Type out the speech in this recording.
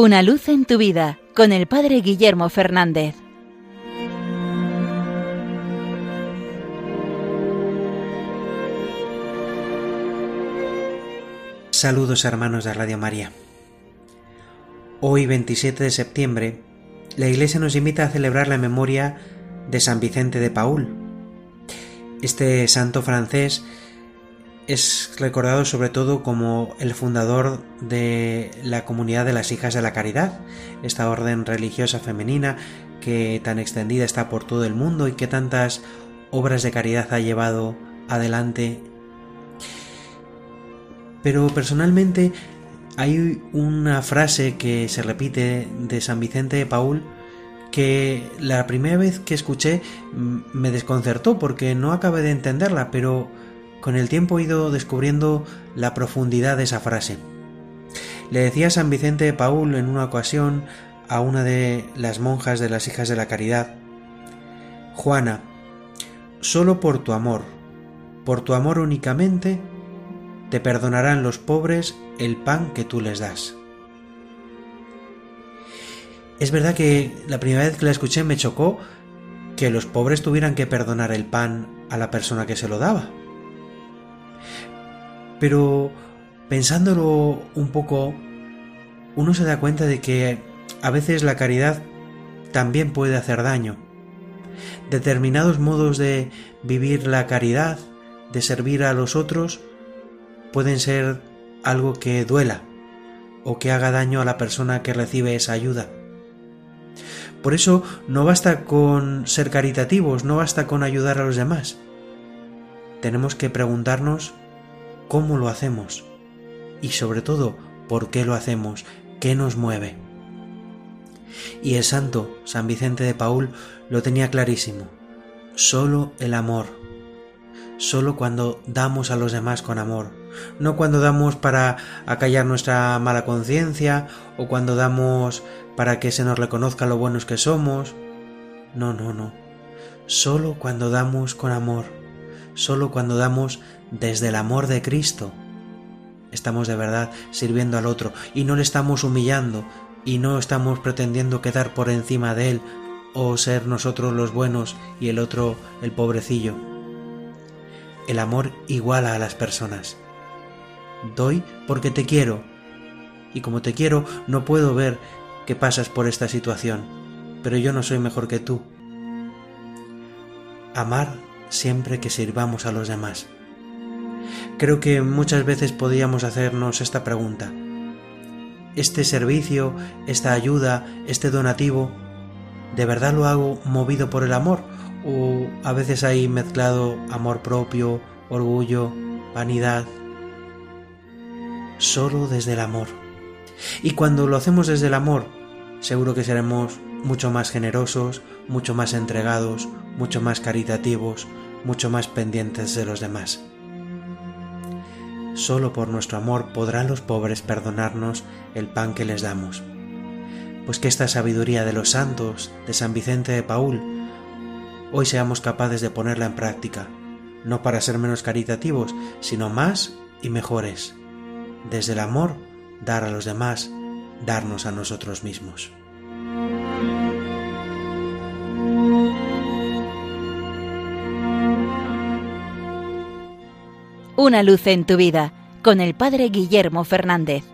Una luz en tu vida con el Padre Guillermo Fernández. Saludos hermanos de Radio María. Hoy 27 de septiembre, la Iglesia nos invita a celebrar la memoria de San Vicente de Paul. Este santo francés es recordado sobre todo como el fundador de la comunidad de las Hijas de la Caridad, esta orden religiosa femenina que tan extendida está por todo el mundo y que tantas obras de caridad ha llevado adelante. Pero personalmente hay una frase que se repite de San Vicente de Paul que la primera vez que escuché mm, me desconcertó porque no acabé de entenderla, pero con el tiempo he ido descubriendo la profundidad de esa frase. Le decía San Vicente de Paul en una ocasión a una de las monjas de las hijas de la caridad, Juana, solo por tu amor, por tu amor únicamente, te perdonarán los pobres el pan que tú les das. Es verdad que la primera vez que la escuché me chocó que los pobres tuvieran que perdonar el pan a la persona que se lo daba. Pero pensándolo un poco, uno se da cuenta de que a veces la caridad también puede hacer daño. Determinados modos de vivir la caridad, de servir a los otros, pueden ser algo que duela o que haga daño a la persona que recibe esa ayuda. Por eso no basta con ser caritativos, no basta con ayudar a los demás. Tenemos que preguntarnos cómo lo hacemos y sobre todo por qué lo hacemos, qué nos mueve. Y el santo San Vicente de Paul lo tenía clarísimo. Solo el amor. Solo cuando damos a los demás con amor, no cuando damos para acallar nuestra mala conciencia o cuando damos para que se nos reconozca lo buenos que somos. No, no, no. Solo cuando damos con amor, solo cuando damos desde el amor de Cristo, estamos de verdad sirviendo al otro y no le estamos humillando y no estamos pretendiendo quedar por encima de él o ser nosotros los buenos y el otro el pobrecillo. El amor iguala a las personas. Doy porque te quiero. Y como te quiero, no puedo ver que pasas por esta situación, pero yo no soy mejor que tú. Amar siempre que sirvamos a los demás. Creo que muchas veces podríamos hacernos esta pregunta. ¿Este servicio, esta ayuda, este donativo, de verdad lo hago movido por el amor? ¿O a veces hay mezclado amor propio, orgullo, vanidad? solo desde el amor. Y cuando lo hacemos desde el amor, seguro que seremos mucho más generosos, mucho más entregados, mucho más caritativos, mucho más pendientes de los demás. Solo por nuestro amor podrán los pobres perdonarnos el pan que les damos. Pues que esta sabiduría de los santos, de San Vicente de Paul, hoy seamos capaces de ponerla en práctica, no para ser menos caritativos, sino más y mejores desde el amor, dar a los demás, darnos a nosotros mismos. Una luz en tu vida con el Padre Guillermo Fernández.